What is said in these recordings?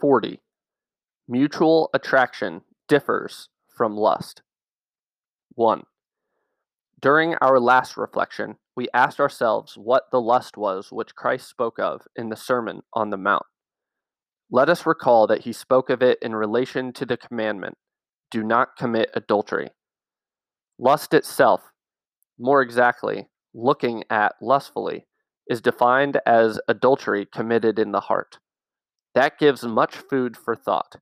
40. Mutual attraction differs from lust. 1. During our last reflection, we asked ourselves what the lust was which Christ spoke of in the Sermon on the Mount. Let us recall that he spoke of it in relation to the commandment do not commit adultery. Lust itself, more exactly, looking at lustfully, is defined as adultery committed in the heart. That gives much food for thought.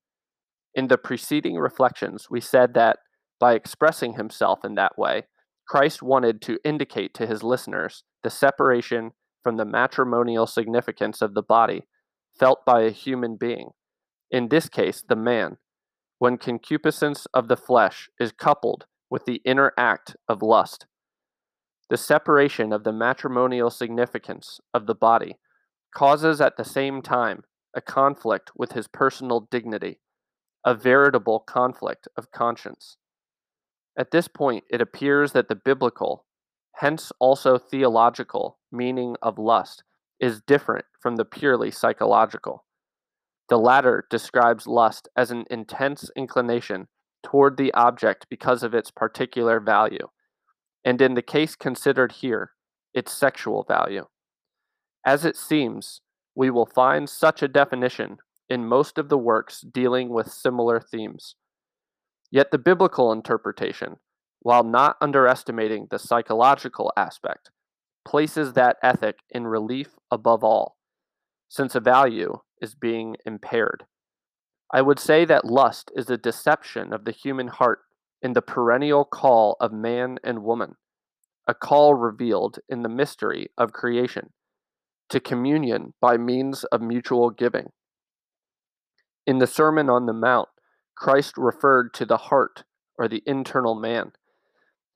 In the preceding reflections, we said that by expressing himself in that way, Christ wanted to indicate to his listeners the separation from the matrimonial significance of the body felt by a human being, in this case, the man, when concupiscence of the flesh is coupled with the inner act of lust. The separation of the matrimonial significance of the body causes at the same time a conflict with his personal dignity, a veritable conflict of conscience. At this point, it appears that the biblical, hence also theological, meaning of lust is different from the purely psychological. The latter describes lust as an intense inclination toward the object because of its particular value, and in the case considered here, its sexual value. As it seems, we will find such a definition in most of the works dealing with similar themes. Yet the biblical interpretation, while not underestimating the psychological aspect, places that ethic in relief above all, since a value is being impaired. I would say that lust is a deception of the human heart in the perennial call of man and woman, a call revealed in the mystery of creation, to communion by means of mutual giving. In the Sermon on the Mount, Christ referred to the heart or the internal man.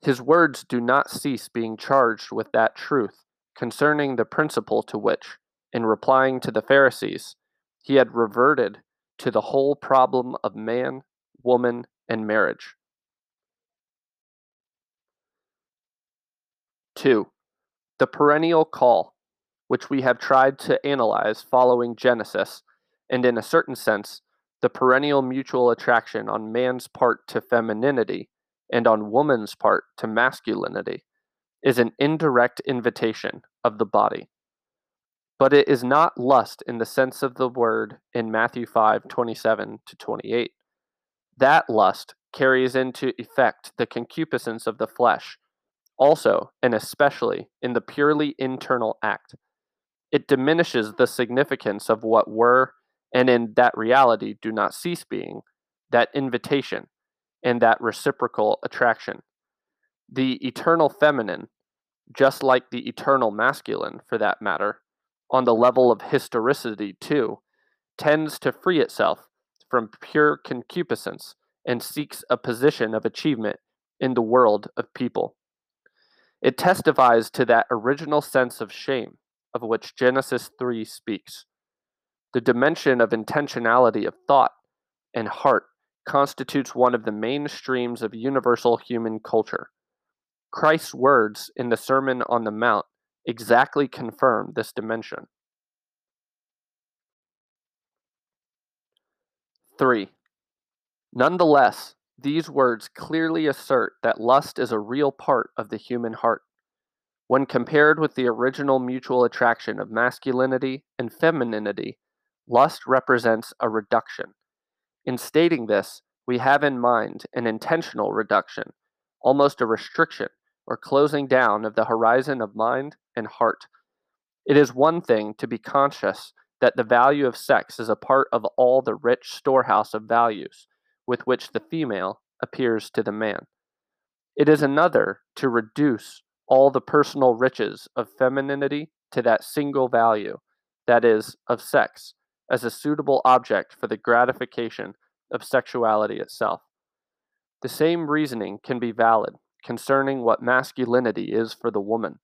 His words do not cease being charged with that truth concerning the principle to which, in replying to the Pharisees, he had reverted to the whole problem of man, woman, and marriage. 2. The perennial call, which we have tried to analyze following Genesis, and in a certain sense, the perennial mutual attraction on man's part to femininity and on woman's part to masculinity, is an indirect invitation of the body. But it is not lust in the sense of the word in Matthew 5 27 to 28. That lust carries into effect the concupiscence of the flesh, also and especially in the purely internal act. It diminishes the significance of what were, and in that reality do not cease being, that invitation and that reciprocal attraction. The eternal feminine, just like the eternal masculine for that matter, on the level of historicity too, tends to free itself from pure concupiscence and seeks a position of achievement in the world of people. It testifies to that original sense of shame of which Genesis 3 speaks. The dimension of intentionality of thought and heart constitutes one of the main streams of universal human culture. Christ's words in the Sermon on the Mount exactly confirm this dimension. 3. Nonetheless, these words clearly assert that lust is a real part of the human heart. When compared with the original mutual attraction of masculinity and femininity, lust represents a reduction. In stating this, we have in mind an intentional reduction, almost a restriction or closing down of the horizon of mind and heart. It is one thing to be conscious that the value of sex is a part of all the rich storehouse of values with which the female appears to the man. It is another to reduce all the personal riches of femininity to that single value, that is, of sex, as a suitable object for the gratification of sexuality itself. The same reasoning can be valid concerning what masculinity is for the woman,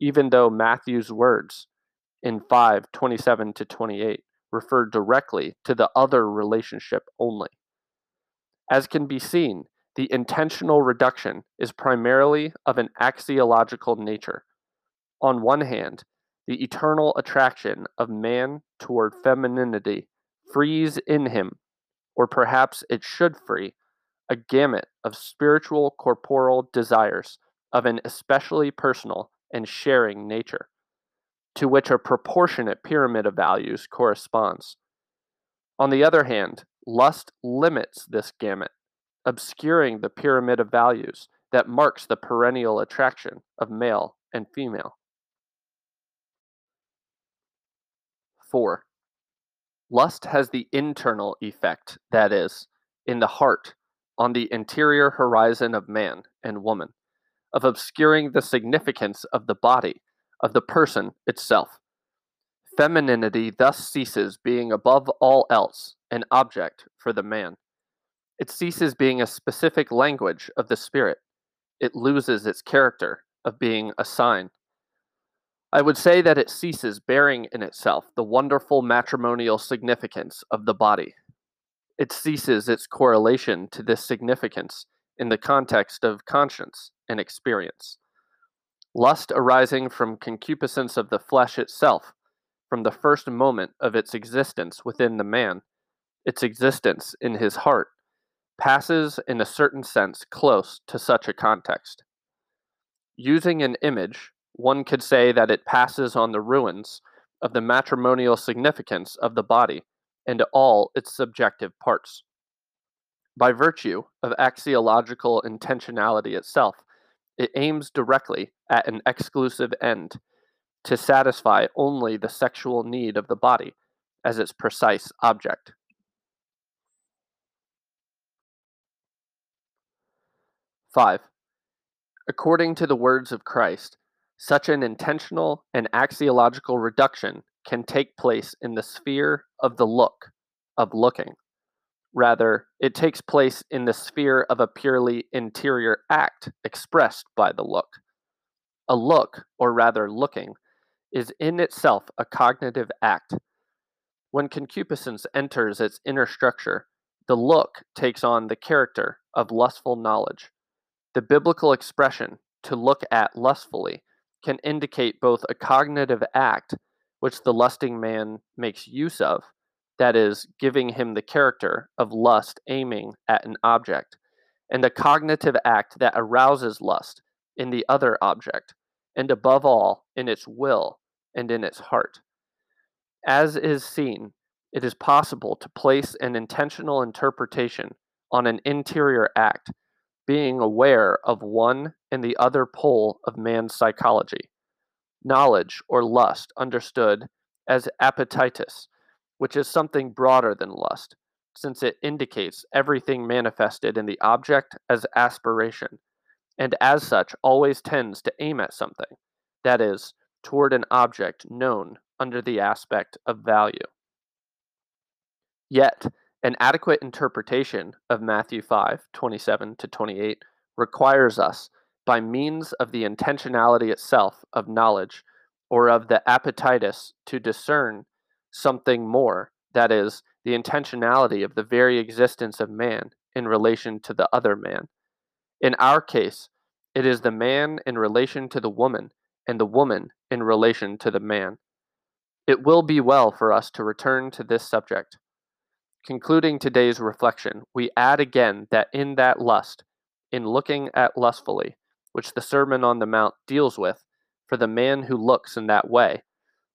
even though Matthew's words in 5 27 to 28 refer directly to the other relationship only. As can be seen, the intentional reduction is primarily of an axiological nature. On one hand, the eternal attraction of man toward femininity frees in him, or perhaps it should free, a gamut of spiritual corporal desires of an especially personal and sharing nature, to which a proportionate pyramid of values corresponds. On the other hand, lust limits this gamut, obscuring the pyramid of values that marks the perennial attraction of male and female. 4. Lust has the internal effect, that is, in the heart, on the interior horizon of man and woman, of obscuring the significance of the body, of the person itself. Femininity thus ceases being above all else an object for the man. It ceases being a specific language of the spirit. It loses its character of being a sign I would say that it ceases bearing in itself the wonderful matrimonial significance of the body. It ceases its correlation to this significance in the context of conscience and experience. Lust arising from concupiscence of the flesh itself, from the first moment of its existence within the man, its existence in his heart, passes in a certain sense close to such a context. Using an image, one could say that it passes on the ruins of the matrimonial significance of the body and all its subjective parts. By virtue of axiological intentionality itself, it aims directly at an exclusive end to satisfy only the sexual need of the body as its precise object. Five. According to the words of Christ, such an intentional and axiological reduction can take place in the sphere of the look, of looking. Rather, it takes place in the sphere of a purely interior act expressed by the look. A look, or rather looking, is in itself a cognitive act. When concupiscence enters its inner structure, the look takes on the character of lustful knowledge. The biblical expression, to look at lustfully, can indicate both a cognitive act, which the lusting man makes use of, that is, giving him the character of lust aiming at an object, and a cognitive act that arouses lust in the other object, and above all, in its will and in its heart. As is seen, it is possible to place an intentional interpretation on an interior act being aware of one and the other pole of man's psychology. Knowledge or lust understood as appetitus, which is something broader than lust, since it indicates everything manifested in the object as aspiration, and as such always tends to aim at something, that is, toward an object known under the aspect of value. Yet, an adequate interpretation of Matthew 5 27 to 28 requires us, by means of the intentionality itself of knowledge or of the appetitus, to discern something more, that is, the intentionality of the very existence of man in relation to the other man. In our case, it is the man in relation to the woman, and the woman in relation to the man. It will be well for us to return to this subject Concluding today's reflection, we add again that in that lust, in looking at lustfully, which the Sermon on the Mount deals with, for the man who looks in that way,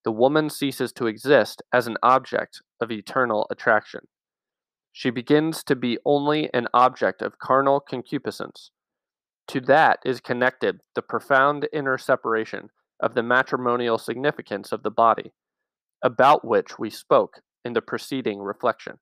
the woman ceases to exist as an object of eternal attraction. She begins to be only an object of carnal concupiscence. To that is connected the profound inner separation of the matrimonial significance of the body, about which we spoke in the preceding reflection.